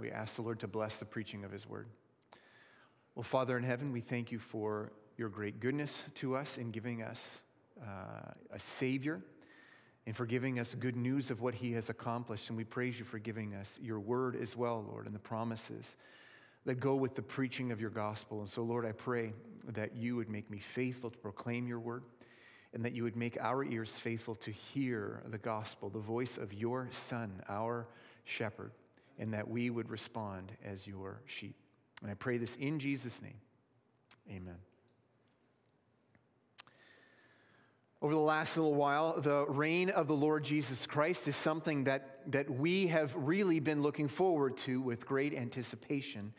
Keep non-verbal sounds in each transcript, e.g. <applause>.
We ask the Lord to bless the preaching of his word. Well, Father in heaven, we thank you for your great goodness to us in giving us uh, a Savior and for giving us good news of what he has accomplished. And we praise you for giving us your word as well, Lord, and the promises that go with the preaching of your gospel. And so, Lord, I pray that you would make me faithful to proclaim your word and that you would make our ears faithful to hear the gospel, the voice of your Son, our shepherd and that we would respond as your sheep. And I pray this in Jesus' name. Amen. Over the last little while, the reign of the Lord Jesus Christ is something that, that we have really been looking forward to with great anticipation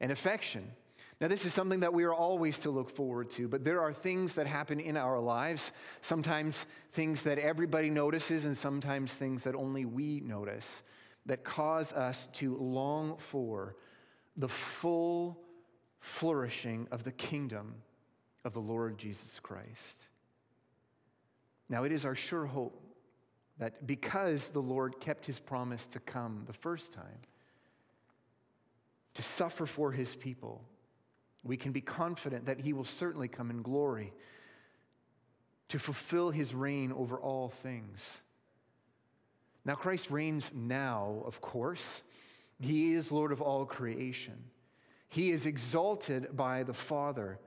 and affection. Now, this is something that we are always to look forward to, but there are things that happen in our lives, sometimes things that everybody notices, and sometimes things that only we notice that cause us to long for the full flourishing of the kingdom of the Lord Jesus Christ. Now, it is our sure hope that because the Lord kept his promise to come the first time, to suffer for his people, we can be confident that he will certainly come in glory to fulfill his reign over all things. Now, Christ reigns now, of course. He is Lord of all creation. He is exalted by the Father.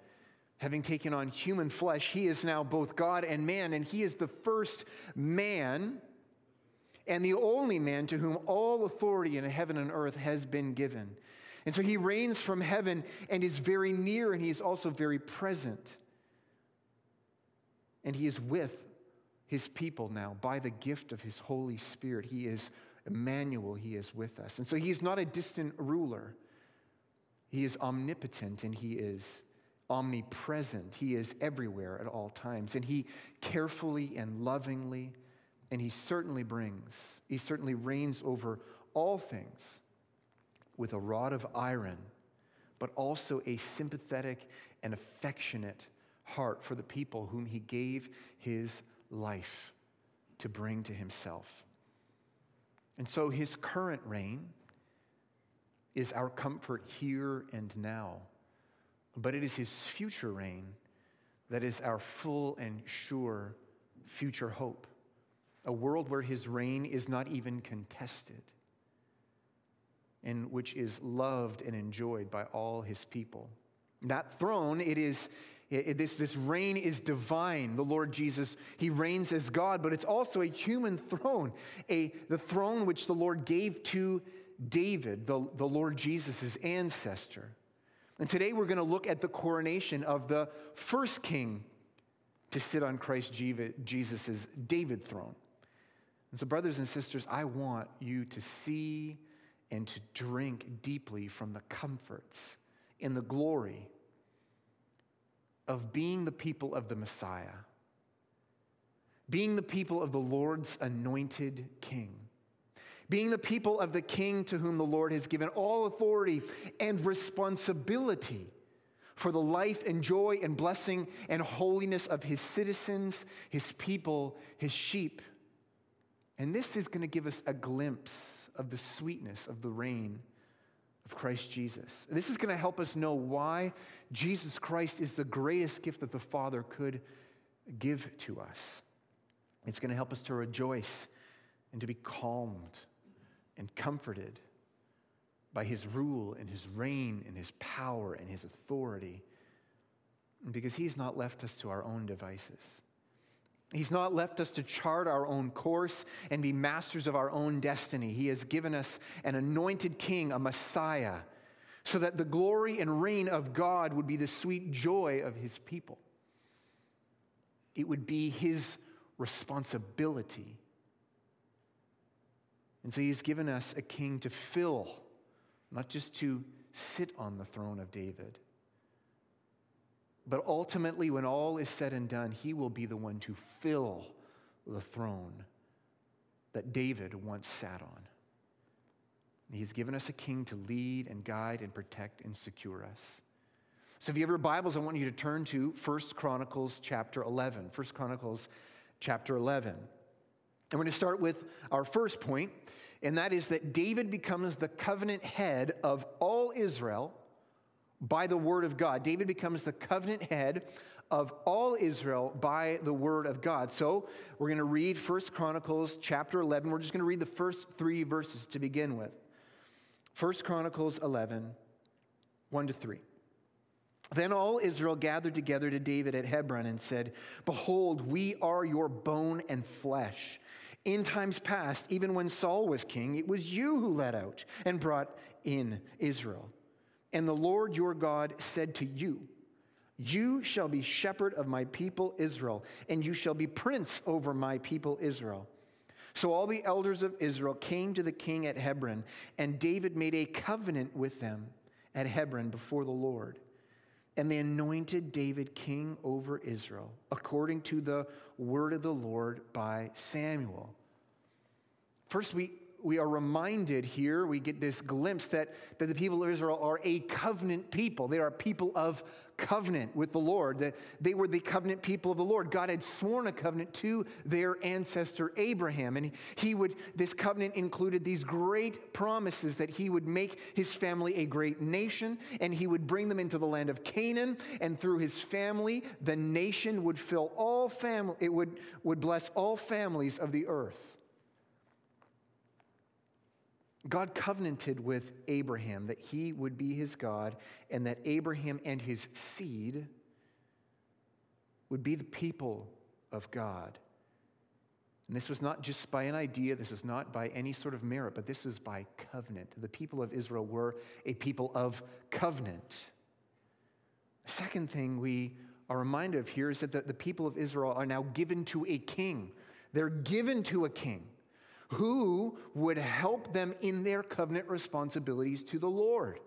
Having taken on human flesh, he is now both God and man, and he is the first man and the only man to whom all authority in heaven and earth has been given. And so he reigns from heaven and is very near, and he is also very present. And he is with his people now by the gift of his Holy Spirit. He is Emmanuel, he is with us. And so he is not a distant ruler, he is omnipotent and he is omnipresent. He is everywhere at all times. And he carefully and lovingly, and he certainly brings, he certainly reigns over all things with a rod of iron, but also a sympathetic and affectionate heart for the people whom he gave his life to bring to himself. And so his current reign is our comfort here and now, but it is his future reign that is our full and sure future hope. A world where his reign is not even contested, and which is loved and enjoyed by all his people. That throne, it is it, it, this, this reign is divine. The Lord Jesus, he reigns as God, but it's also a human throne, a, the throne which the Lord gave to David, the, the Lord Jesus' ancestor. And today we're going to look at the coronation of the first king to sit on Christ Jesus' David throne. And so, brothers and sisters, I want you to see and to drink deeply from the comforts and the glory of being the people of the Messiah, being the people of the Lord's anointed king, being the people of the king to whom the Lord has given all authority and responsibility for the life and joy and blessing and holiness of his citizens, his people, his sheep. And this is going to give us a glimpse of the sweetness of the reign of Christ Jesus. And this is going to help us know why Jesus Christ is the greatest gift that the Father could give to us. It's going to help us to rejoice and to be calmed and comforted by his rule and his reign and his power and his authority because he's not left us to our own devices. He's not left us to chart our own course and be masters of our own destiny. He has given us an anointed king, a Messiah, so that the glory and reign of God would be the sweet joy of his people. It would be his responsibility. And so he's given us a king to fill, not just to sit on the throne of David but ultimately, when all is said and done, he will be the one to fill the throne that David once sat on. He's given us a king to lead and guide and protect and secure us. So if you have your Bibles, I want you to turn to 1 Chronicles chapter 11. 1 Chronicles chapter 11. And we're going to start with our first point, and that is that David becomes the covenant head of all Israel by the word of God. David becomes the covenant head of all Israel by the word of God. So we're going to read First Chronicles chapter 11. We're just going to read the first three verses to begin with. First Chronicles 11, 1 to 3. Then all Israel gathered together to David at Hebron and said, Behold, we are your bone and flesh. In times past, even when Saul was king, it was you who led out and brought in Israel. And the Lord your God said to you, You shall be shepherd of my people Israel, and you shall be prince over my people Israel. So all the elders of Israel came to the king at Hebron, and David made a covenant with them at Hebron before the Lord. And they anointed David king over Israel, according to the word of the Lord by Samuel. First, we, we are reminded here, we get this glimpse that, that the people of Israel are a covenant people. They are people of covenant with the Lord. That they were the covenant people of the Lord. God had sworn a covenant to their ancestor Abraham. And he would, this covenant included these great promises that he would make his family a great nation and he would bring them into the land of Canaan. And through his family, the nation would fill all family, it would, would bless all families of the earth. God covenanted with Abraham that he would be his God and that Abraham and his seed would be the people of God. And this was not just by an idea, this is not by any sort of merit, but this was by covenant. The people of Israel were a people of covenant. The second thing we are reminded of here is that the, the people of Israel are now given to a king. They're given to a king who would help them in their covenant responsibilities to the Lord.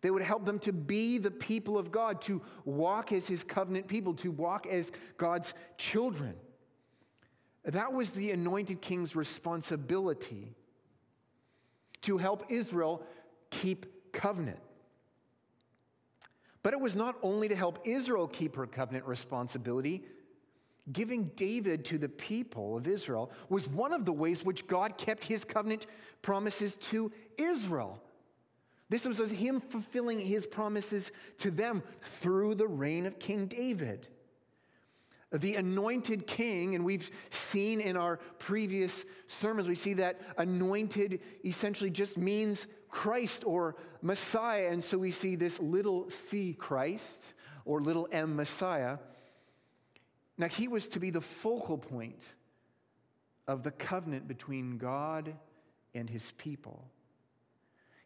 They would help them to be the people of God, to walk as his covenant people, to walk as God's children. That was the anointed king's responsibility to help Israel keep covenant. But it was not only to help Israel keep her covenant responsibility, giving David to the people of Israel was one of the ways which God kept his covenant promises to Israel. This was him fulfilling his promises to them through the reign of King David. The anointed king, and we've seen in our previous sermons, we see that anointed essentially just means Christ or Messiah. And so we see this little c Christ or little m Messiah now, he was to be the focal point of the covenant between God and his people.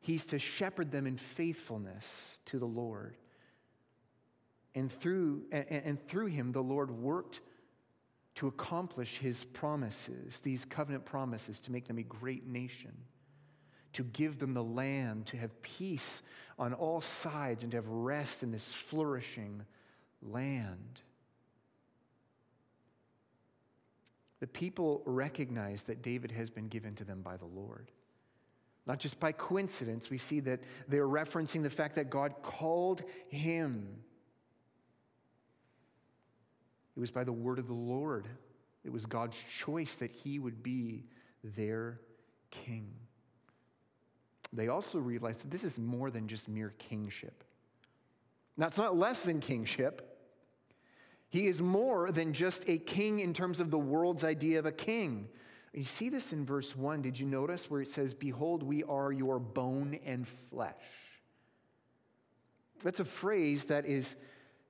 He's to shepherd them in faithfulness to the Lord. And through, and, and through him, the Lord worked to accomplish his promises, these covenant promises, to make them a great nation, to give them the land, to have peace on all sides, and to have rest in this flourishing land. The people recognize that David has been given to them by the Lord. Not just by coincidence, we see that they're referencing the fact that God called him. It was by the word of the Lord, it was God's choice that he would be their king. They also realized that this is more than just mere kingship. Now, it's not less than kingship. He is more than just a king in terms of the world's idea of a king. You see this in verse 1. Did you notice where it says, Behold, we are your bone and flesh? That's a phrase that is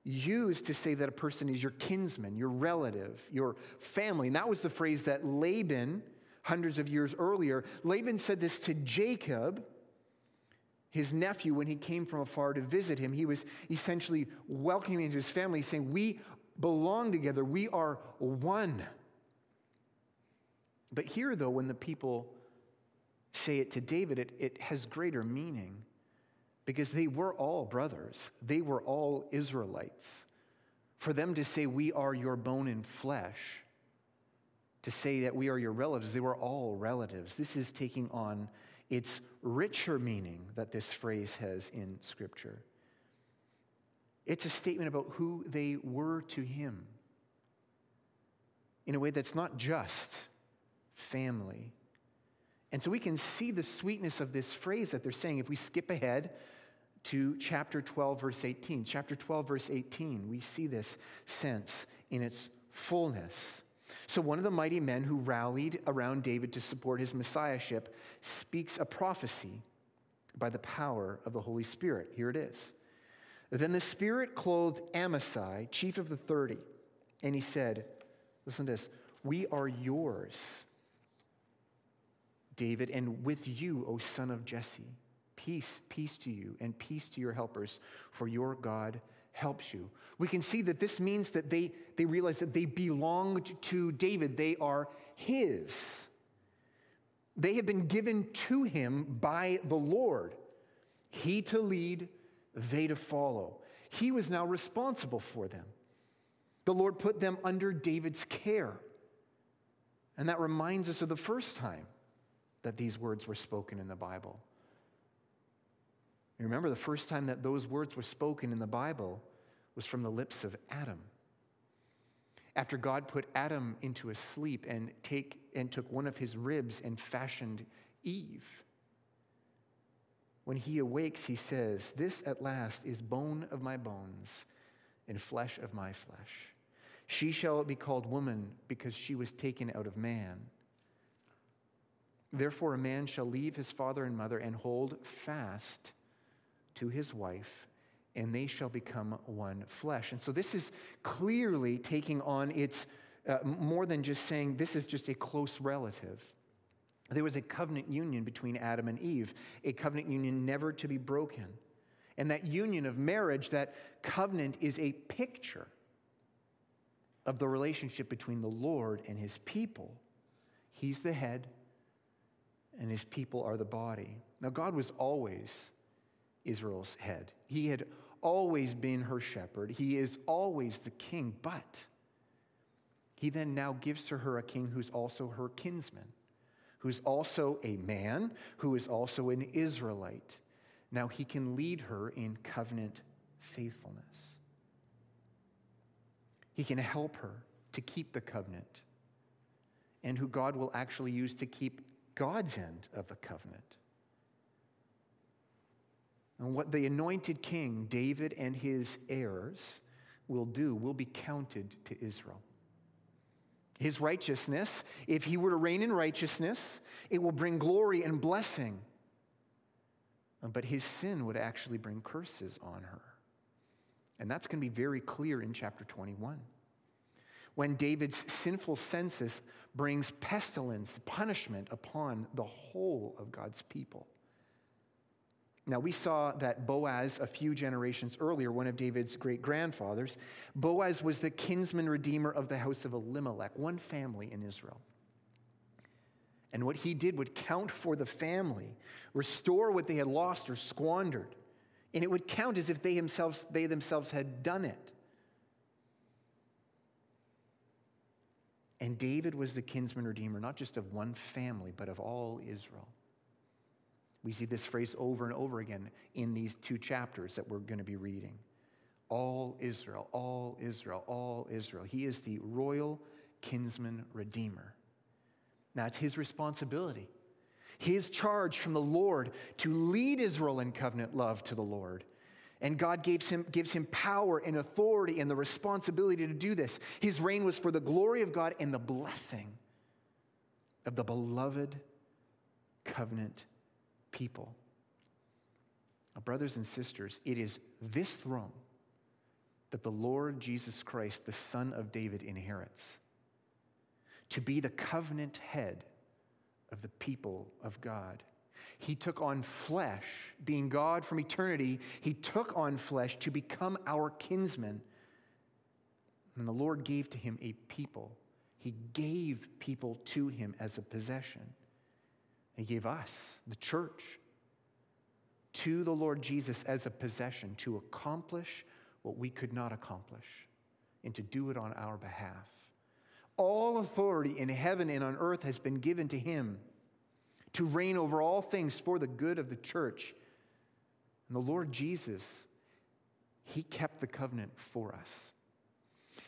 used to say that a person is your kinsman, your relative, your family. And that was the phrase that Laban, hundreds of years earlier, Laban said this to Jacob, his nephew, when he came from afar to visit him. He was essentially welcoming him into his family, saying, We belong together. We are one. But here, though, when the people say it to David, it, it has greater meaning because they were all brothers, they were all Israelites. For them to say, We are your bone and flesh, to say that we are your relatives, they were all relatives. This is taking on its richer meaning that this phrase has in Scripture. It's a statement about who they were to him in a way that's not just family, And so we can see the sweetness of this phrase that they're saying if we skip ahead to chapter 12, verse 18. Chapter 12, verse 18, we see this sense in its fullness. So, one of the mighty men who rallied around David to support his messiahship speaks a prophecy by the power of the Holy Spirit. Here it is. Then the Spirit clothed Amasai, chief of the thirty, and he said, Listen to this, we are yours, David, and with you, O son of Jesse. Peace, peace to you, and peace to your helpers, for your God helps you. We can see that this means that they, they realize that they belonged to David, they are his. They have been given to him by the Lord. He to lead, they to follow. He was now responsible for them. The Lord put them under David's care. And that reminds us of the first time that these words were spoken in the Bible. You remember the first time that those words were spoken in the Bible was from the lips of Adam. After God put Adam into a sleep and, take, and took one of his ribs and fashioned Eve. When he awakes, he says, This at last is bone of my bones and flesh of my flesh. She shall be called woman because she was taken out of man. Therefore, a man shall leave his father and mother and hold fast to his wife, and they shall become one flesh. And so, this is clearly taking on its uh, more than just saying this is just a close relative. There was a covenant union between Adam and Eve, a covenant union never to be broken. And that union of marriage, that covenant, is a picture of the relationship between the Lord and his people. He's the head, and his people are the body. Now, God was always Israel's head, He had always been her shepherd, He is always the king, but He then now gives to her a king who's also her kinsman, who's also a man, who is also an Israelite. Now, He can lead her in covenant faithfulness. He can help her to keep the covenant, and who God will actually use to keep God's end of the covenant. And what the anointed king, David and his heirs, will do will be counted to Israel. His righteousness, if he were to reign in righteousness, it will bring glory and blessing. Um, but his sin would actually bring curses on her. And that's going to be very clear in chapter 21. When David's sinful census brings pestilence, punishment upon the whole of God's people. Now, we saw that Boaz, a few generations earlier, one of David's great grandfathers, Boaz was the kinsman redeemer of the house of Elimelech, one family in Israel. And what he did would count for the family, restore what they had lost or squandered. And it would count as if they themselves, they themselves had done it. And David was the kinsman redeemer, not just of one family, but of all Israel. We see this phrase over and over again in these two chapters that we're going to be reading. All Israel, all Israel, all Israel. He is the royal kinsman redeemer. It's his responsibility his charge from the Lord to lead Israel in covenant love to the Lord. And God gives him, gives him power and authority and the responsibility to do this. His reign was for the glory of God and the blessing of the beloved covenant people. Now, brothers and sisters, it is this throne that the Lord Jesus Christ, the Son of David, inherits to be the covenant head of the people of God. He took on flesh, being God from eternity, he took on flesh to become our kinsman. And the Lord gave to him a people. He gave people to him as a possession. He gave us, the church, to the Lord Jesus as a possession to accomplish what we could not accomplish and to do it on our behalf. All authority in heaven and on earth has been given to him to reign over all things for the good of the church. And the Lord Jesus, he kept the covenant for us.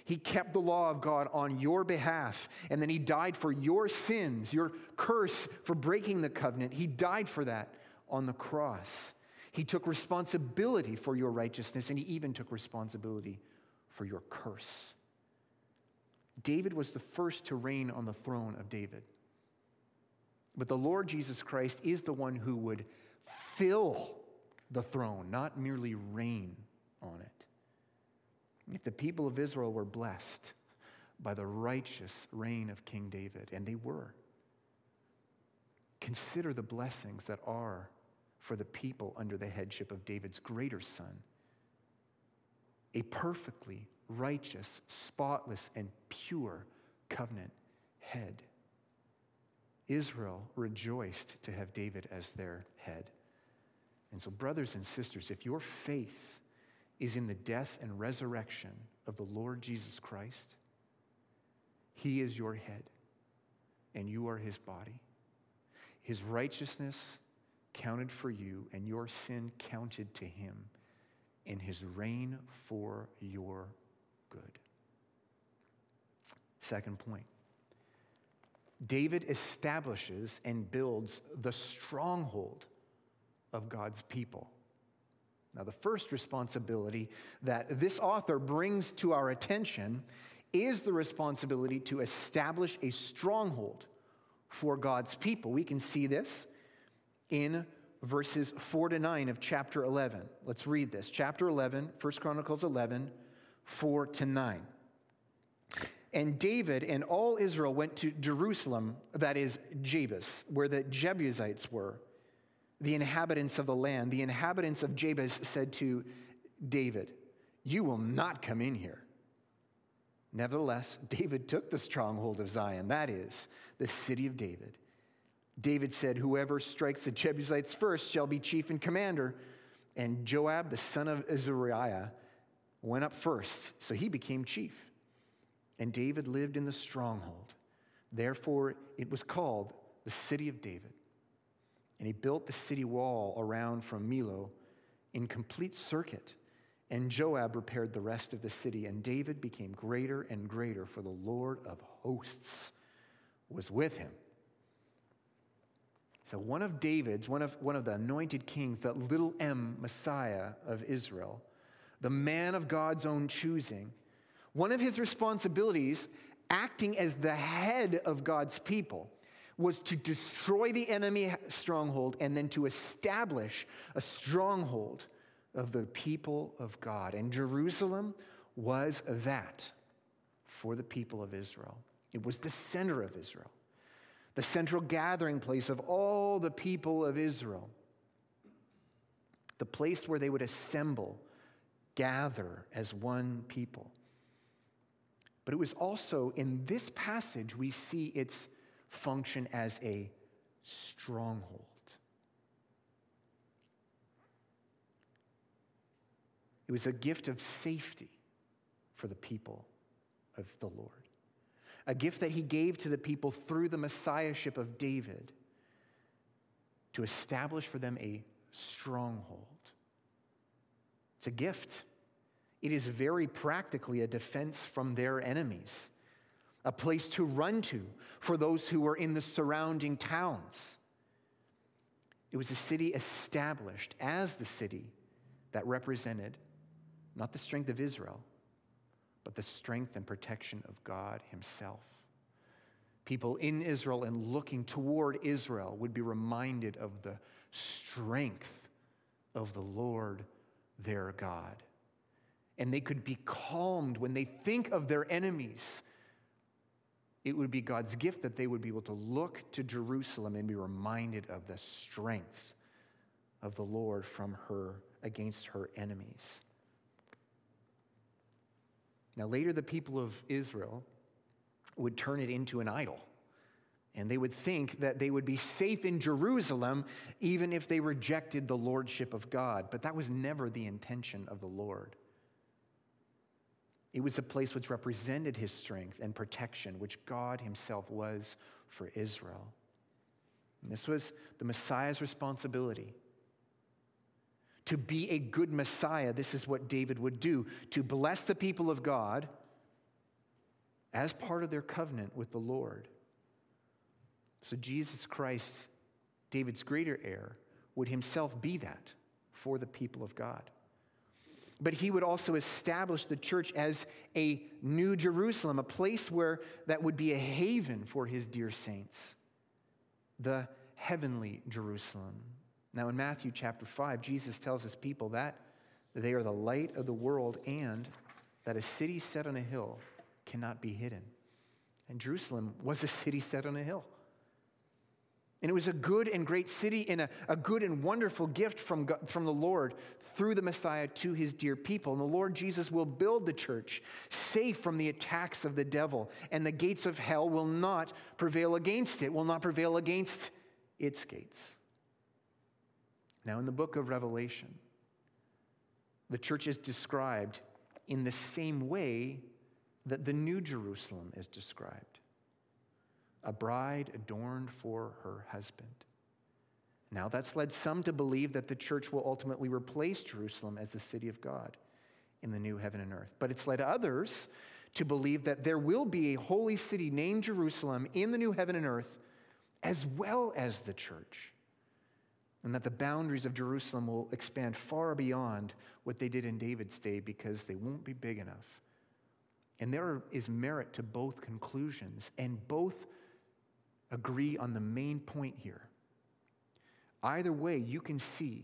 He kept the law of God on your behalf, and then He died for your sins, your curse for breaking the covenant. He died for that on the cross. He took responsibility for your righteousness, and He even took responsibility for your curse. David was the first to reign on the throne of David. But the Lord Jesus Christ is the one who would fill the throne, not merely reign on it. If the people of Israel were blessed by the righteous reign of King David, and they were, consider the blessings that are for the people under the headship of David's greater son, a perfectly righteous, spotless, and pure covenant head. Israel rejoiced to have David as their head. And so, brothers and sisters, if your faith is in the death and resurrection of the Lord Jesus Christ, He is your head, and you are His body. His righteousness counted for you, and your sin counted to Him in His reign for your good. Second point David establishes and builds the stronghold of God's people. Now, the first responsibility that this author brings to our attention is the responsibility to establish a stronghold for God's people. We can see this in verses 4 to 9 of chapter 11. Let's read this. Chapter 11, 1 Chronicles 11, 4 to 9. And David and all Israel went to Jerusalem, that is Jebus, where the Jebusites were, the inhabitants of the land. The inhabitants of Jebus said to David, You will not come in here. Nevertheless, David took the stronghold of Zion, that is, the city of David. David said, Whoever strikes the Jebusites first shall be chief and commander. And Joab, the son of Zeruiah, went up first, so he became chief. And David lived in the stronghold. Therefore, it was called the city of David. And he built the city wall around from Millo in complete circuit. And Joab repaired the rest of the city. And David became greater and greater, for the Lord of hosts was with him. So, one of David's, one of, one of the anointed kings, the little m Messiah of Israel, the man of God's own choosing, one of his responsibilities, acting as the head of God's people, was to destroy the enemy stronghold and then to establish a stronghold of the people of God. And Jerusalem was that for the people of Israel. It was the center of Israel, the central gathering place of all the people of Israel, the place where they would assemble, gather as one people. But it was also in this passage we see its function as a stronghold. It was a gift of safety for the people of the Lord, a gift that he gave to the people through the messiahship of David to establish for them a stronghold. It's a gift. It is very practically a defense from their enemies, a place to run to for those who were in the surrounding towns. It was a city established as the city that represented not the strength of Israel, but the strength and protection of God Himself. People in Israel and looking toward Israel would be reminded of the strength of the Lord their God and they could be calmed when they think of their enemies. It would be God's gift that they would be able to look to Jerusalem and be reminded of the strength of the Lord from her against her enemies. Now, later, the people of Israel would turn it into an idol. And they would think that they would be safe in Jerusalem even if they rejected the lordship of God. But that was never the intention of the Lord. It was a place which represented his strength and protection, which God himself was for Israel. And this was the Messiah's responsibility. To be a good Messiah, this is what David would do to bless the people of God as part of their covenant with the Lord. So Jesus Christ, David's greater heir, would himself be that for the people of God. But he would also establish the church as a new Jerusalem, a place where that would be a haven for his dear saints, the heavenly Jerusalem. Now, in Matthew chapter 5, Jesus tells his people that they are the light of the world and that a city set on a hill cannot be hidden. And Jerusalem was a city set on a hill. And it was a good and great city and a, a good and wonderful gift from, God, from the Lord through the Messiah to his dear people. And the Lord Jesus will build the church safe from the attacks of the devil, and the gates of hell will not prevail against it, will not prevail against its gates. Now, in the book of Revelation, the church is described in the same way that the New Jerusalem is described a bride adorned for her husband. Now, that's led some to believe that the church will ultimately replace Jerusalem as the city of God in the new heaven and earth. But it's led others to believe that there will be a holy city named Jerusalem in the new heaven and earth, as well as the church. And that the boundaries of Jerusalem will expand far beyond what they did in David's day because they won't be big enough and there is merit to both conclusions, and both agree on the main point here. Either way, you can see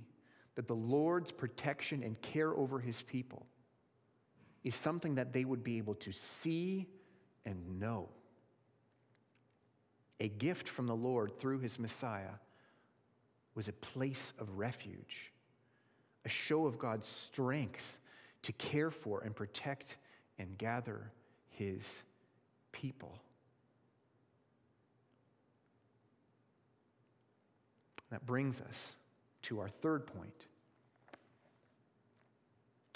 that the Lord's protection and care over his people is something that they would be able to see and know. A gift from the Lord through his Messiah was a place of refuge, a show of God's strength to care for and protect and gather his people. That brings us to our third point.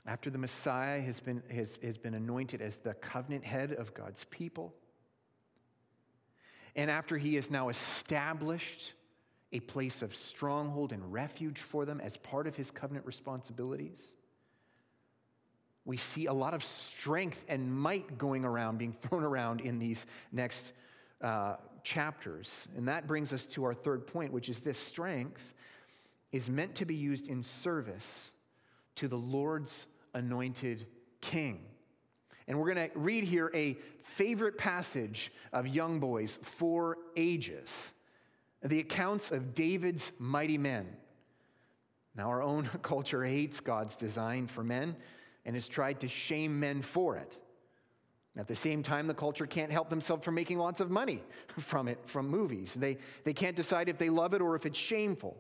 After the Messiah has been, has, has been anointed as the covenant head of God's people, and after he has now established a place of stronghold and refuge for them as part of his covenant responsibilities, we see a lot of strength and might going around, being thrown around in these next uh, chapters. And that brings us to our third point, which is this strength is meant to be used in service to the Lord's anointed king. And we're going to read here a favorite passage of young boys for ages the accounts of David's mighty men. Now, our own <laughs> culture hates God's design for men and has tried to shame men for it. At the same time, the culture can't help themselves from making lots of money <laughs> from it, from movies. They, they can't decide if they love it or if it's shameful.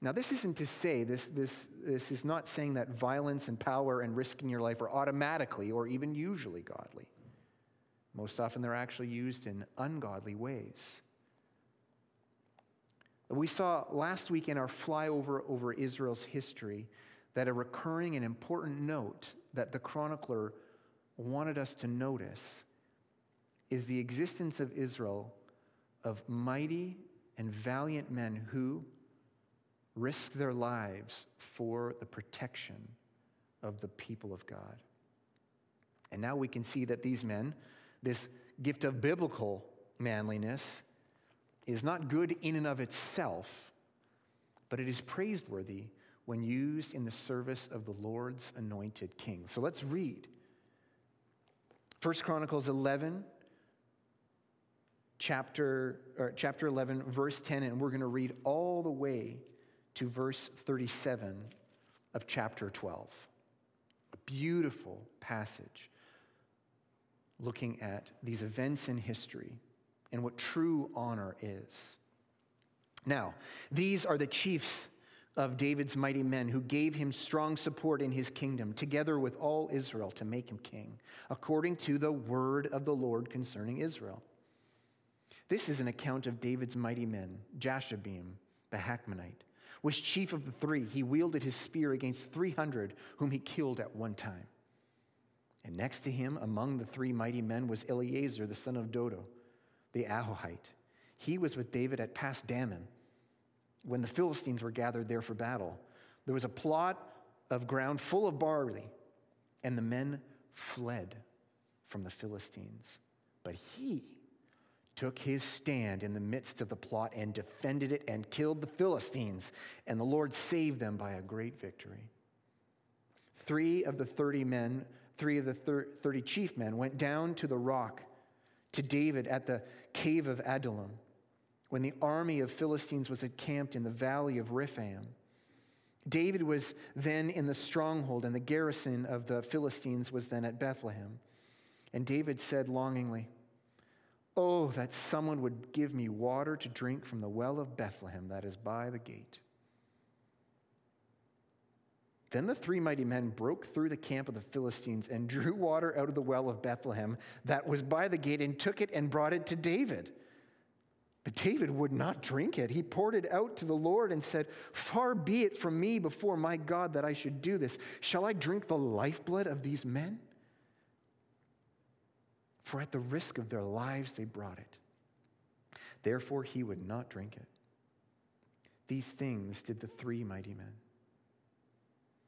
Now, this isn't to say, this, this, this is not saying that violence and power and risking your life are automatically or even usually godly. Most often, they're actually used in ungodly ways. We saw last week in our flyover over Israel's history that a recurring and important note that the chronicler wanted us to notice is the existence of Israel of mighty and valiant men who risked their lives for the protection of the people of God. And now we can see that these men, this gift of biblical manliness, is not good in and of itself, but it is praiseworthy when used in the service of the Lord's anointed king. So let's read. 1 Chronicles 11, chapter, or chapter 11, verse 10, and we're going to read all the way to verse 37 of chapter 12. A beautiful passage looking at these events in history and what true honor is. Now, these are the chiefs of David's mighty men who gave him strong support in his kingdom, together with all Israel, to make him king, according to the word of the Lord concerning Israel. This is an account of David's mighty men. Jashobeam, the Hachmonite, was chief of the three. He wielded his spear against 300 whom he killed at one time. And next to him, among the three mighty men, was Eleazar, the son of Dodo, the Ahohite. He was with David at Pas Dammim when the Philistines were gathered there for battle. There was a plot of ground full of barley, and the men fled from the Philistines. But he took his stand in the midst of the plot and defended it and killed the Philistines, and the Lord saved them by a great victory. Three of the 30 men, three of the 30 chief men went down to the rock to David at the cave of Adullam when the army of Philistines was encamped in the valley of Rephaim. David was then in the stronghold, and the garrison of the Philistines was then at Bethlehem. And David said longingly, Oh, that someone would give me water to drink from the well of Bethlehem that is by the gate. Then the three mighty men broke through the camp of the Philistines and <laughs> drew water out of the well of Bethlehem that was by the gate and took it and brought it to David. But David would not drink it. He poured it out to the Lord and said, Far be it from me before my God that I should do this. Shall I drink the lifeblood of these men? For at the risk of their lives they brought it. Therefore he would not drink it. These things did the three mighty men.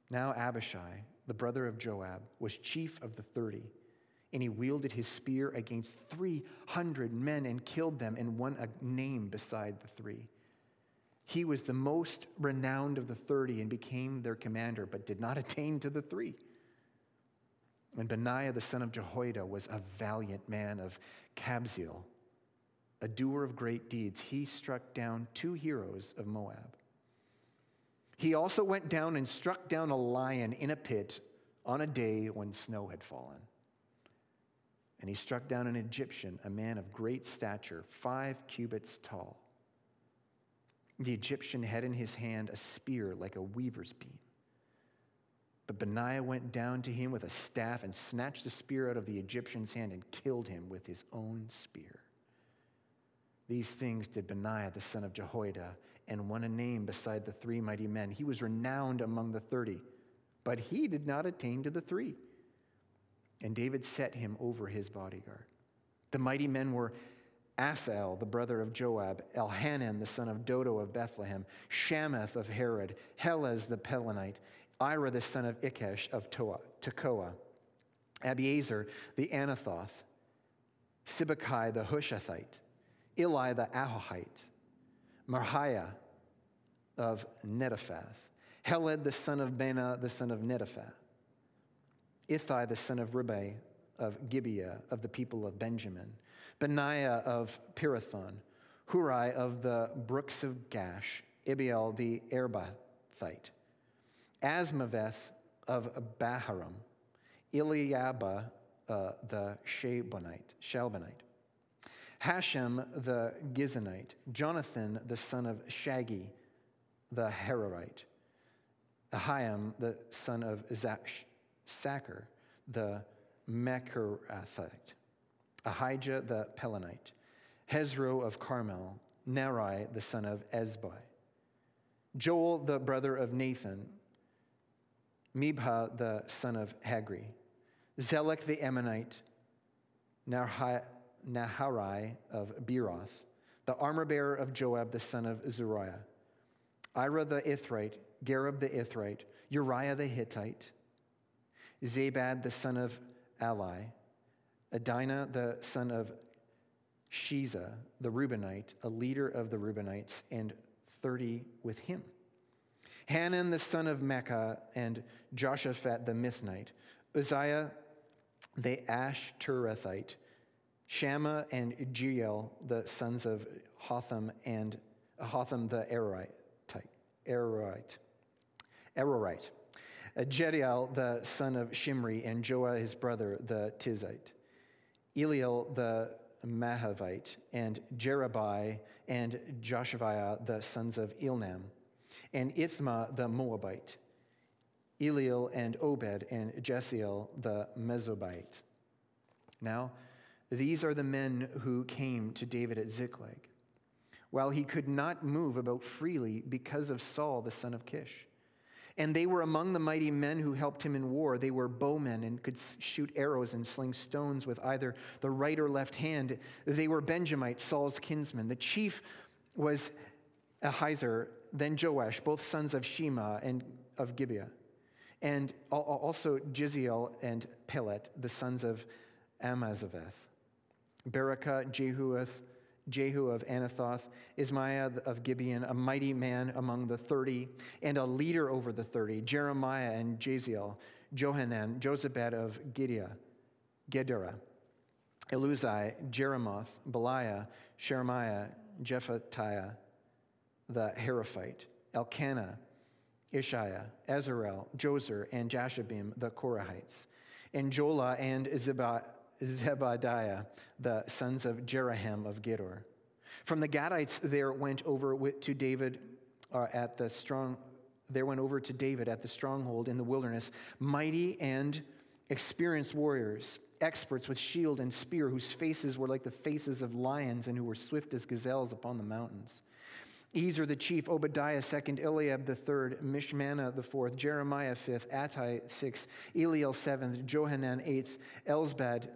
Now Abishai, the brother of Joab, was chief of the thirty, and he wielded his spear against 300 men and killed them and won a name beside the three. He was the most renowned of the thirty and became their commander, but did not attain to the three. And Benaiah the son of Jehoiada was a valiant man of Kabzeel, a doer of great deeds. He struck down two heroes of Moab. He also went down and struck down a lion in a pit on a day when snow had fallen. And he struck down an Egyptian, a man of great stature, five cubits tall. The Egyptian had in his hand a spear like a weaver's beam. But Benaiah went down to him with a staff and snatched the spear out of the Egyptian's hand and killed him with his own spear. These things did Benaiah the son of Jehoiada and won a name beside the three mighty men. He was renowned among the thirty, but he did not attain to the three. And David set him over his bodyguard. The mighty men were Asahel, the brother of Joab, Elhanan, the son of Dodo of Bethlehem, Shammoth of Herod, Helez the Pelonite, Ira the son of Ikkesh of Toa, Tekoa, Abiezer the Anathoth, Sibbecai the Hushathite, Eli the Ahohite, Marhiah of Netophath, Heled the son of Baanah the son of Netophath, Ithai the son of Ribai of Gibeah of the people of Benjamin, Benaiah of Pirathon, Hurai of the brooks of Gaash, Abiel the Arbathite, Azmaveth of Baharum, Eliabah uh, the Shaalbonite, Shaalbonite, Hashem the Gizonite, Jonathan the son of Shagee the Hararite, Ahiam the son of Zash, Sacher the Mecherathite, Ahijah the Pelonite, Hezro of Carmel, Neri the son of Ezbai, Joel the brother of Nathan, Mibha the son of Hagri, Zelek the Ammonite, Naharai of Beeroth, the armor bearer of Joab the son of Zeruiah, Ira the Ithrite, Gareb the Ithrite, Uriah the Hittite, Zabad the son of Ali, Adina the son of Shiza the Reubenite, a leader of the Reubenites, and 30 with him. Hanan the son of Maacah, and Joshaphat the Mithnite, Uzzia the Ashterathite, Shammah and Jeiel the sons of Hotham and Hotham the Aroerite, Aroerite, Uh, Jediael the son of Shimri, and Joha his brother the Tizite, Eliel the Mahavite, and Jeribai and Joshaviah the sons of Elnaam, and Ithmah the Moabite, Eliel and Obed and Jesiel the Mezobaite. Now, these are the men who came to David at Ziklag, while he could not move about freely because of Saul the son of Kish. And they were among the mighty men who helped him in war. They were bowmen and could shoot arrows and sling stones with either the right or left hand. They were Benjamites, Saul's kinsmen. The chief was Ahiezer, then Joash, both sons of Shema and of Gibeah, and also Jeziel and Pelet, the sons of Amazaveth. Beracah, Jehuath, Jehu of Anathoth, Ishmaiah of Gibeon, a mighty man among the thirty, and a leader over the thirty, Jeremiah and Jaziel, Johanan, Jozabad of Gideah, Gederah, Eluzai, Jerimoth, Beliah, Sheremiah, Jephatiah, the Heraphite, Elkanah, Isshiah, Azarel, Joser, and Jashobeam, the Korahites, and Jola and Zebadiah, the sons of Jeroham of Gedor. From the Gadites there went over to David uh, at the strong there went over to David at the stronghold in the wilderness, mighty and experienced warriors, experts with shield and spear, whose faces were like the faces of lions and who were swift as gazelles upon the mountains. Ezer the chief, Obadiah second, Eliab the third, Mishmannah the fourth, Jeremiah fifth, Attai sixth, Eliel seventh, Johanan eighth, Elzabad,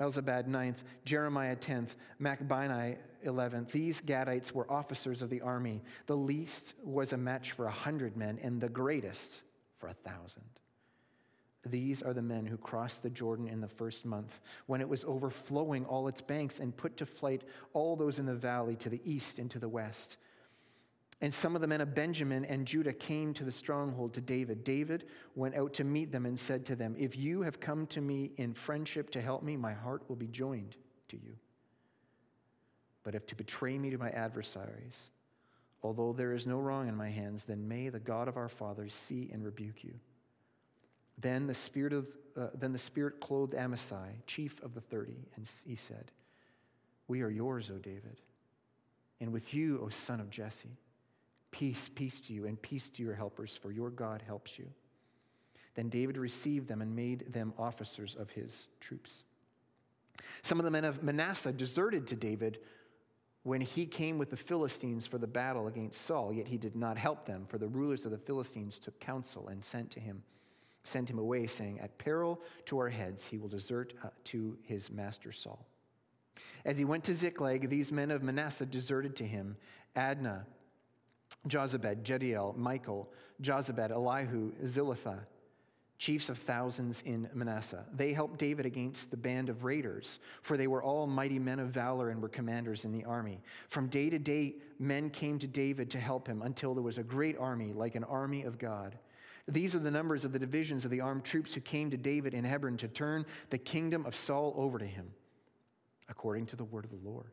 Elzabad ninth, Jeremiah tenth, Machbannai eleventh. These Gadites were officers of the army. The least was a match for a hundred men, and the greatest for a thousand. These are the men who crossed the Jordan in the first month, when it was overflowing all its banks, and put to flight all those in the valley to the east and to the west. And some of the men of Benjamin and Judah came to the stronghold to David. David went out to meet them and said to them, If you have come to me in friendship to help me, my heart will be joined to you. But if to betray me to my adversaries, although there is no wrong in my hands, then may the God of our fathers see and rebuke you. Then the spirit of uh, then the spirit clothed Amasai, chief of the thirty, and he said, "We are yours, O David, and with you, O son of Jesse." Peace, peace to you, and peace to your helpers, for your God helps you. Then David received them and made them officers of his troops. Some of the men of Manasseh deserted to David when he came with the Philistines for the battle against Saul, yet he did not help them, for the rulers of the Philistines took counsel and sent to him, sent him away, saying, At peril to our heads, he will desert uh, to his master Saul. As he went to Ziklag, these men of Manasseh deserted to him Adnah, Jozabad, Jediael, Michael, Jozabad, Elihu, Zillethai, chiefs of thousands in Manasseh. They helped David against the band of raiders, for they were all mighty men of valor and were commanders in the army. From day to day, men came to David to help him until there was a great army, like an army of God. These are the numbers of the divisions of the armed troops who came to David in Hebron to turn the kingdom of Saul over to him, according to the word of the Lord.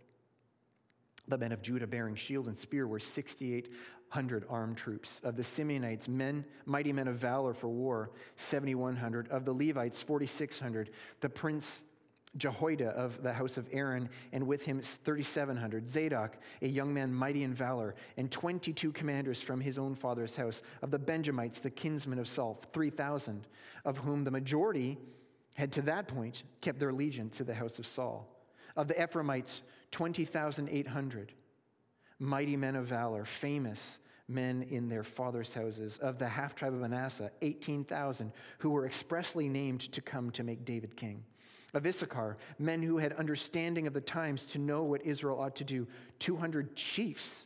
The men of Judah bearing shield and spear were 6,800 armed troops. Of the Simeonites, men, mighty men of valor for war, 7,100. Of the Levites, 4,600. The prince Jehoiada of the house of Aaron, and with him 3,700. Zadok, a young man mighty in valor, and 22 commanders from his own father's house. Of the Benjamites, the kinsmen of Saul, 3,000, of whom the majority had to that point kept their allegiance to the house of Saul. Of the Ephraimites, 20,800 mighty men of valor, famous men in their father's houses. Of the half tribe of Manasseh, 18,000 who were expressly named to come to make David king. Of Issachar, men who had understanding of the times to know what Israel ought to do, 200 chiefs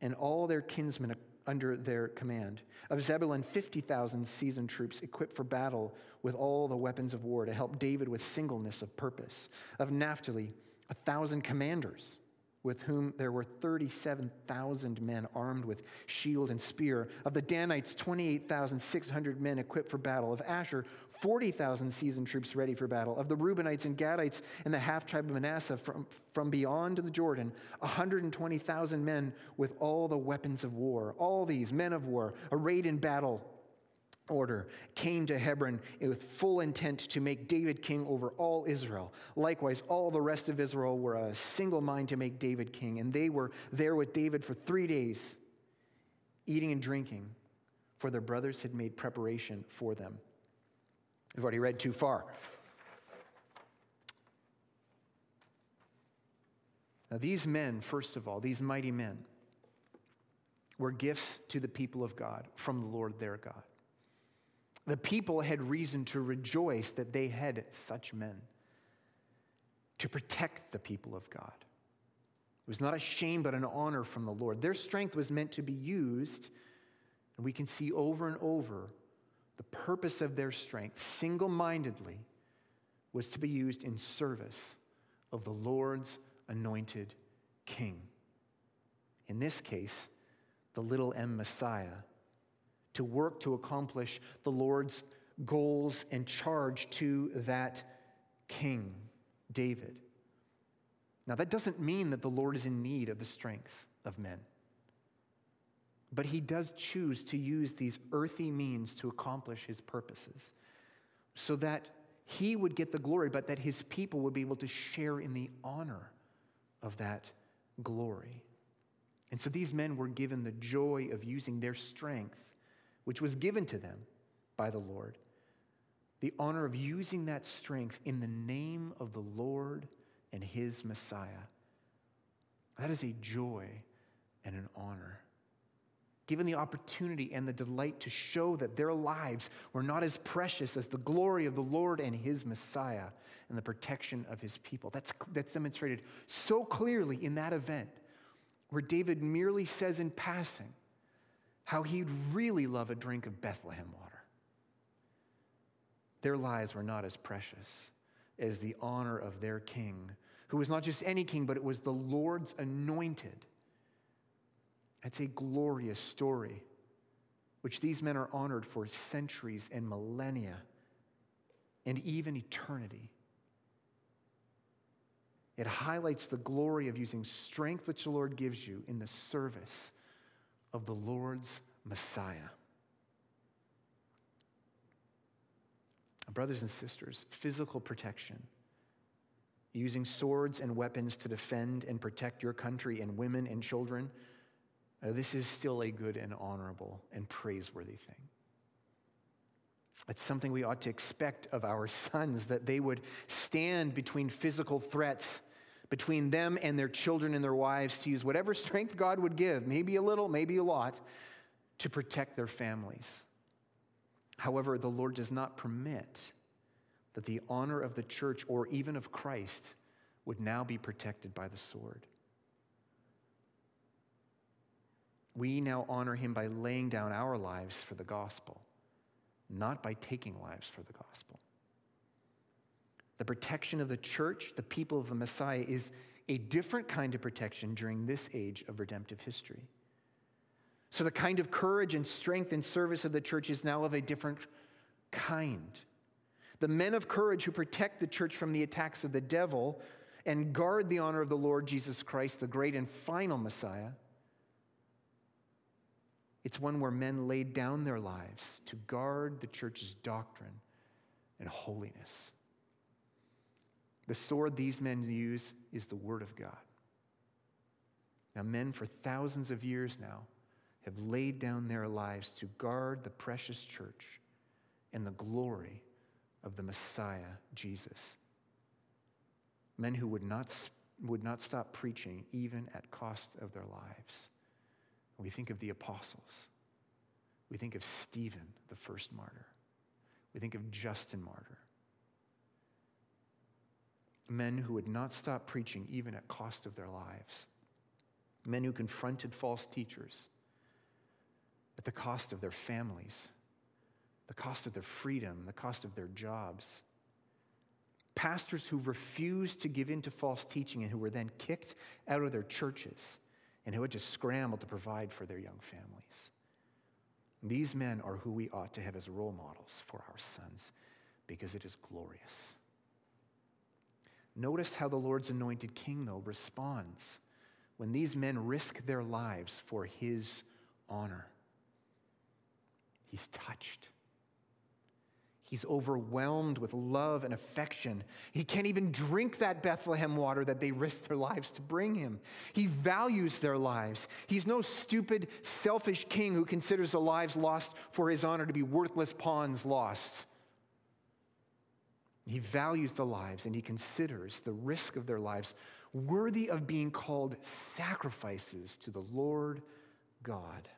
and all their kinsmen under their command. Of Zebulun, 50,000 seasoned troops equipped for battle with all the weapons of war to help David with singleness of purpose. Of Naphtali, a thousand commanders, with whom there were 37,000 men armed with shield and spear. Of the Danites, 28,600 men equipped for battle. Of Asher, 40,000 seasoned troops ready for battle. Of the Reubenites and Gadites and the half tribe of Manasseh from, from beyond the Jordan, 120,000 men with all the weapons of war. All these men of war, arrayed in battle order came to Hebron with full intent to make David king over all Israel. Likewise, all the rest of Israel were a single mind to make David king, and they were there with David for three days, eating and drinking, for their brothers had made preparation for them. We've already read too far. Now, these men, first of all, these mighty men, were gifts to the people of God from the Lord their God. The people had reason to rejoice that they had such men to protect the people of God. It was not a shame, but an honor from the Lord. Their strength was meant to be used, and we can see over and over the purpose of their strength single mindedly was to be used in service of the Lord's anointed king. In this case, the little m Messiah, to work to accomplish the Lord's goals and charge to that king, David. Now, that doesn't mean that the Lord is in need of the strength of men. But he does choose to use these earthy means to accomplish his purposes so that he would get the glory, but that his people would be able to share in the honor of that glory. And so these men were given the joy of using their strength, which was given to them by the Lord, the honor of using that strength in the name of the Lord and his Messiah. That is a joy and an honor. Given the opportunity and the delight to show that their lives were not as precious as the glory of the Lord and his Messiah and the protection of his people. That's, that's demonstrated so clearly in that event where David merely says in passing how he'd really love a drink of Bethlehem water. Their lives were not as precious as the honor of their king who was not just any king, but it was the Lord's anointed. It's a glorious story, which these men are honored for centuries and millennia and even eternity. It highlights the glory of using strength which the Lord gives you in the service of the Lord's Messiah. Brothers and sisters, physical protection using swords and weapons to defend and protect your country and women and children, uh, this is still a good and honorable and praiseworthy thing. It's something we ought to expect of our <laughs> sons that they would stand between physical threats, between them and their children and their wives, to use whatever strength God would give, maybe a little, maybe a lot, to protect their families. However, the Lord does not permit that the honor of the church or even of Christ would now be protected by the sword. We now honor him by laying down our lives for the gospel, not by taking lives for the gospel. The protection of the church, the people of the Messiah, is a different kind of protection during this age of redemptive history. So, the kind of courage and strength and service of the church is now of a different kind the men of courage who protect the church from the attacks of the devil and guard the honor of the Lord Jesus Christ, the great and final Messiah. It's one where men laid down their lives to guard the church's doctrine and holiness. The sword these men use is the Word of God. Now, men for thousands of years now have laid down their lives to guard the precious church and the glory of the Messiah, Jesus. Men who would not, would not stop preaching even at cost of their lives. We think of the apostles. We think of Stephen, the first martyr. We think of Justin Martyr. Men who would not stop preaching even at cost of their lives. Men who confronted false teachers at the cost of their families the cost of their freedom, the cost of their jobs. Pastors who refused to give in to false teaching and who were then kicked out of their churches and who had to scramble to provide for their young families. These men are who we ought to have as role models for our sons because it is glorious. Notice how the Lord's anointed king, though, responds when these men risk their lives for his honor. He's touched. He's overwhelmed with love and affection. He can't even drink that Bethlehem water that they risked their lives to bring him. He values their lives. He's no stupid, selfish king who considers the lives lost for his honor to be worthless pawns lost. He values the lives and he considers the risk of their lives worthy of being called sacrifices to the Lord God.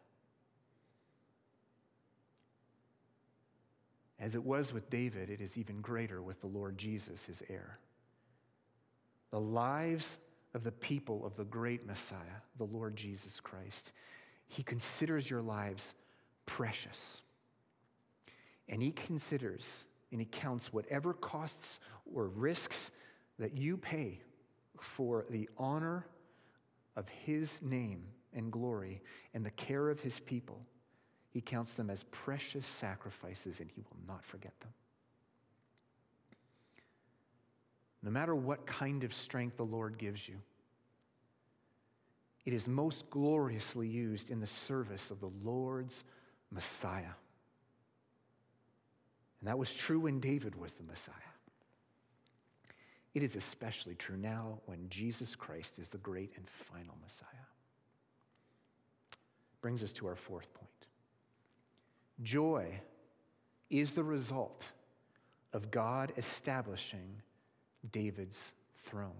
As it was with David, it is even greater with the Lord Jesus, his heir. The lives of the people of the great Messiah, the Lord Jesus Christ, he considers your lives precious. And he considers and he counts whatever costs or risks that you pay for the honor of his name and glory and the care of his people. He counts them as precious sacrifices and he will not forget them. No matter what kind of strength the Lord gives you, it is most gloriously used in the service of the Lord's Messiah. And that was true when David was the Messiah. It is especially true now when Jesus Christ is the great and final Messiah. Brings us to our fourth point. Joy is the result of God establishing David's throne.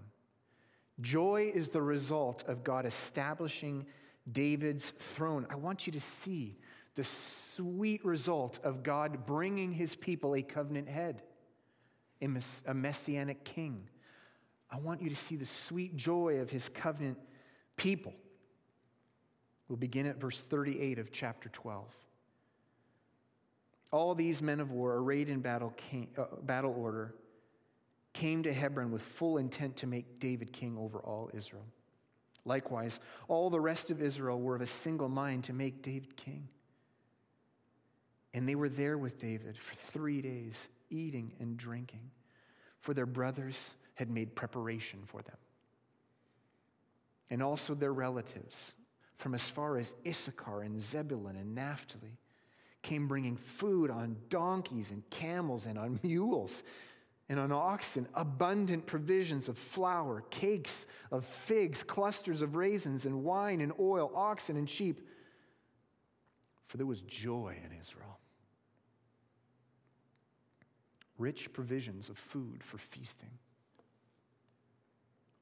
Joy is the result of God establishing David's throne. I want you to see the sweet result of God bringing his people a covenant head, a messianic king. I want you to see the sweet joy of his covenant people. We'll begin at verse 38 of chapter 12. All these men of war, arrayed in battle, came, uh, battle order, came to Hebron with full intent to make David king over all Israel. Likewise, all the rest of Israel were of a single mind to make David king. And they were there with David for three days, eating and drinking, for their brothers had made preparation for them. And also their relatives from as far as Issachar and Zebulun and Naphtali came bringing food on donkeys and camels and on mules and on oxen, abundant provisions of flour, cakes of figs, clusters of raisins, and wine and oil, oxen and sheep. For there was joy in Israel. Rich provisions of food for feasting.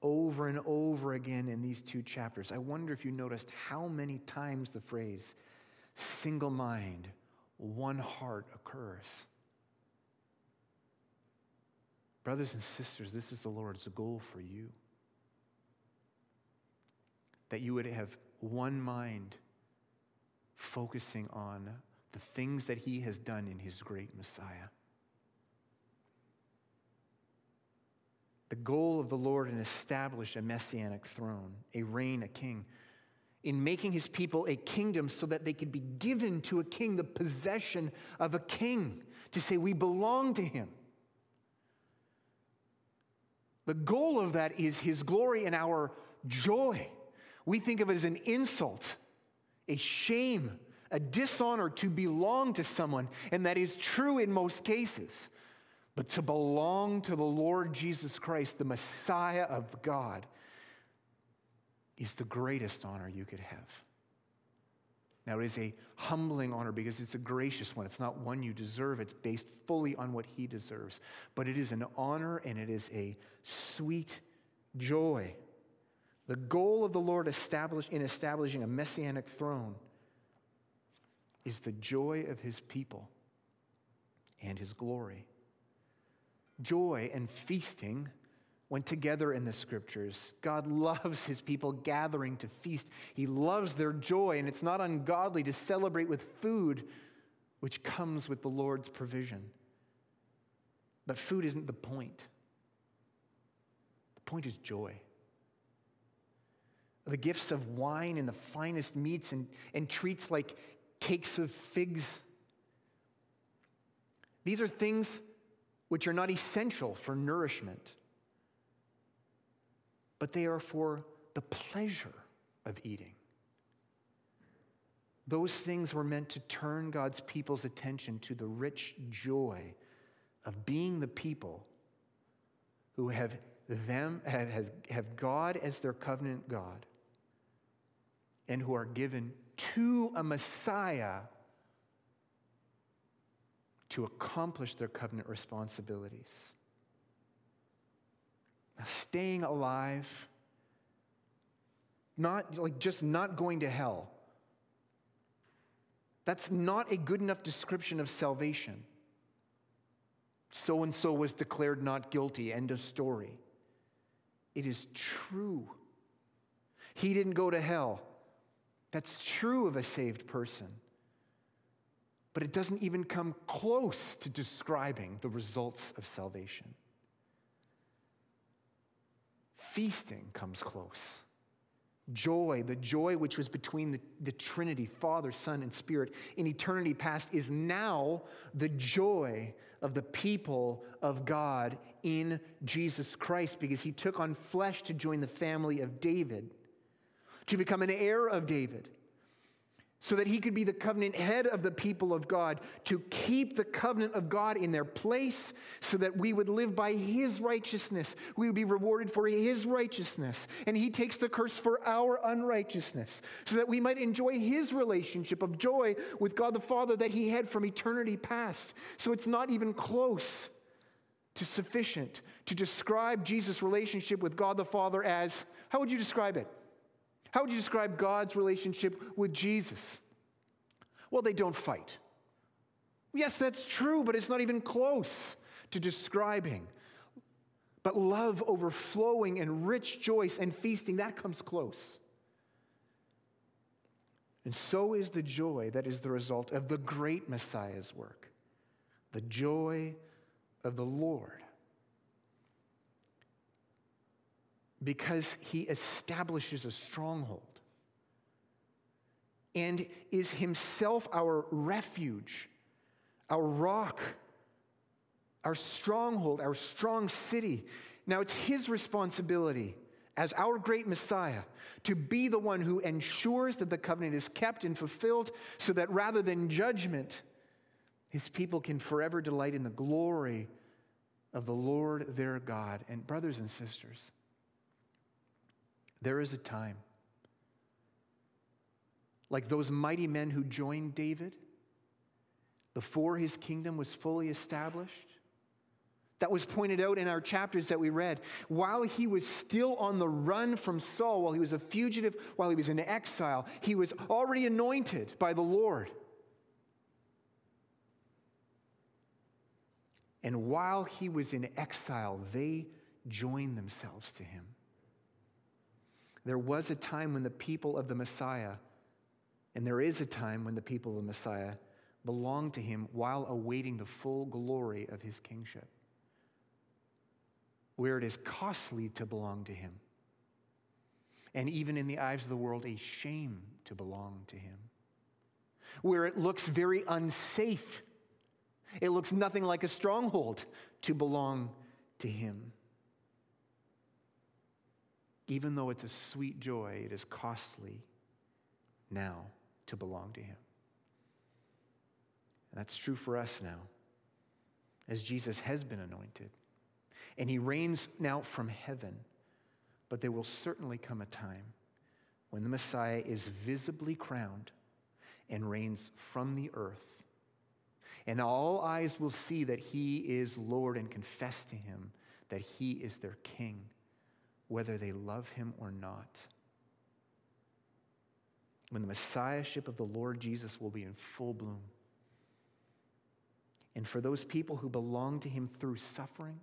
Over and over again in these two chapters, I wonder if you noticed how many times the phrase single mind, one heart occurs. Brothers and sisters, this is the Lord's goal for you. That you would have one mind focusing on the things that He has done in His great Messiah. The goal of the Lord is establish a messianic throne, a reign, a king, in making his people a kingdom so that they could be given to a king, the possession of a king, to say, We belong to him. The goal of that is his glory and our joy. We think of it as an insult, a shame, a dishonor to belong to someone, and that is true in most cases. But to belong to the Lord Jesus Christ, the Messiah of God, is the greatest honor you could have. Now, it is a humbling honor because it's a gracious one. It's not one you deserve, it's based fully on what He deserves. But it is an honor and it is a sweet joy. The goal of the Lord established in establishing a messianic throne is the joy of His people and His glory. Joy and feasting went together in the scriptures. God loves his people gathering to feast. He loves their joy, and it's not ungodly to celebrate with food, which comes with the Lord's provision. But food isn't the point. The point is joy. The gifts of wine and the finest meats and, and treats like cakes of figs. These are things which are not essential for nourishment but they are for the pleasure of eating. Those things were meant to turn God's people's attention to the rich joy of being the people who have them have, has, have God as their covenant God and who are given to a Messiah to accomplish their covenant responsibilities Now, staying alive, not like just not going to hell. That's not a good enough description of salvation. So and so was declared not guilty, end of story. It is true. He didn't go to hell. That's true of a saved person. But it doesn't even come close to describing the results of salvation. Feasting comes close. Joy, the joy which was between the, the Trinity, Father, Son, and Spirit in eternity past, is now the joy of the people of God in Jesus Christ because he took on flesh to join the family of David, to become an heir of David so that he could be the covenant head of the people of God, to keep the covenant of God in their place, so that we would live by his righteousness. We would be rewarded for his righteousness. And he takes the curse for our unrighteousness, so that we might enjoy his relationship of joy with God the Father that he had from eternity past. So it's not even close to sufficient to describe Jesus' relationship with God the Father as how would you describe it? How would you describe God's relationship with Jesus? Well, they don't fight. Yes, that's true, but it's not even close to describing. But love overflowing and rich joy and feasting, that comes close. And so is the joy that is the result of the great Messiah's work the joy of the Lord. Because he establishes a stronghold and is himself our refuge, our rock, our stronghold, our strong city. Now it's his responsibility as our great Messiah to be the one who ensures that the covenant is kept and fulfilled so that rather than judgment, his people can forever delight in the glory of the Lord their God. And, brothers and sisters, there is a time, like those mighty men who joined David before his kingdom was fully established. That was pointed out in our chapters that we read. While he was still on the run from Saul, while he was a fugitive, while he was in exile, he was already anointed by the Lord. And while he was in exile, they joined themselves to him. There was a time when the people of the Messiah, and there is a time when the people of the Messiah belong to him while awaiting the full glory of his kingship, where it is costly to belong to him, and even in the eyes of the world, a shame to belong to him, where it looks very unsafe. It looks nothing like a stronghold to belong to him. Even though it's a sweet joy, it is costly now to belong to Him. And that's true for us now, as Jesus has been anointed. And He reigns now from heaven. But there will certainly come a time when the Messiah is visibly crowned and reigns from the earth. And all eyes will see that He is Lord and confess to Him that He is their King whether they love him or not. When the messiahship of the Lord Jesus will be in full bloom. And for those people who belong to him through suffering,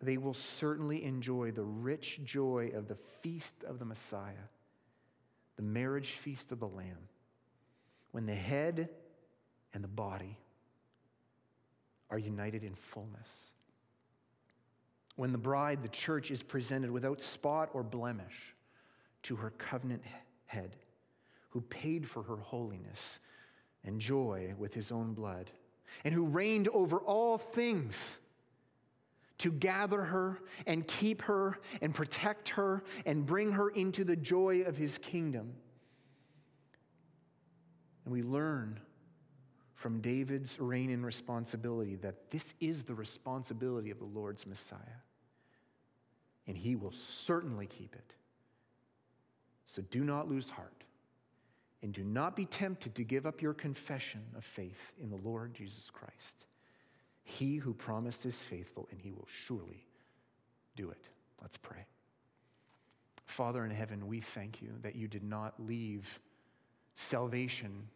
they will certainly enjoy the rich joy of the feast of the Messiah, the marriage feast of the Lamb, when the head and the body are united in fullness when the bride, the church, is presented without spot or blemish to her covenant head, who paid for her holiness and joy with his own blood, and who reigned over all things to gather her and keep her and protect her and bring her into the joy of his kingdom. And we learn from David's reign and responsibility that this is the responsibility of the Lord's Messiah and he will certainly keep it. So do not lose heart, and do not be tempted to give up your confession of faith in the Lord Jesus Christ. He who promised is faithful, and he will surely do it. Let's pray. Father in heaven, we thank you that you did not leave salvation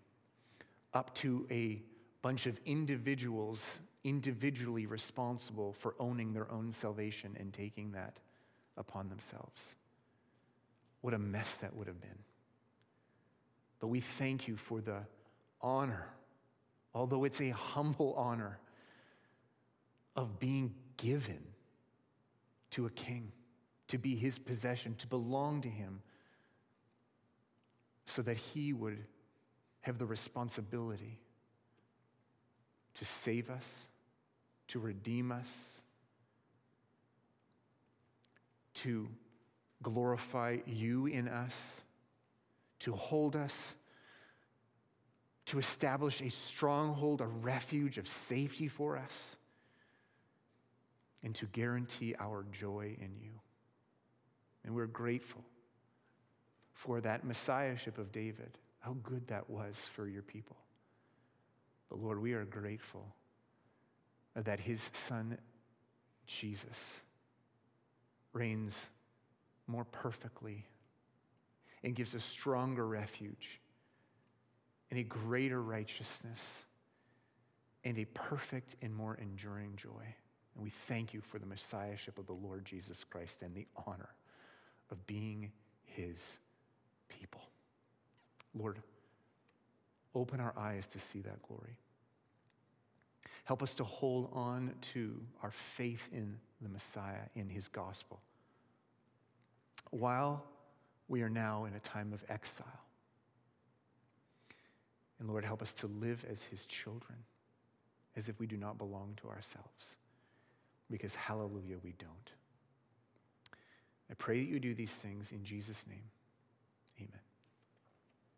up to a bunch of individuals individually responsible for owning their own salvation and taking that upon themselves. What a mess that would have been. But we thank you for the honor although it's a humble honor of being given to a king, to be his possession, to belong to him, so that he would have the responsibility to save us, to redeem us, to glorify you in us, to hold us, to establish a stronghold, a refuge of safety for us, and to guarantee our joy in you. And we're grateful for that messiahship of David, how good that was for your people. But Lord, we are grateful that his son, Jesus, reigns more perfectly and gives a stronger refuge and a greater righteousness and a perfect and more enduring joy. And we thank you for the messiahship of the Lord Jesus Christ and the honor of being his people. Lord, open our eyes to see that glory. Help us to hold on to our faith in the Messiah, in his gospel, while we are now in a time of exile. And Lord, help us to live as his children, as if we do not belong to ourselves, because hallelujah, we don't. I pray that you do these things in Jesus' name.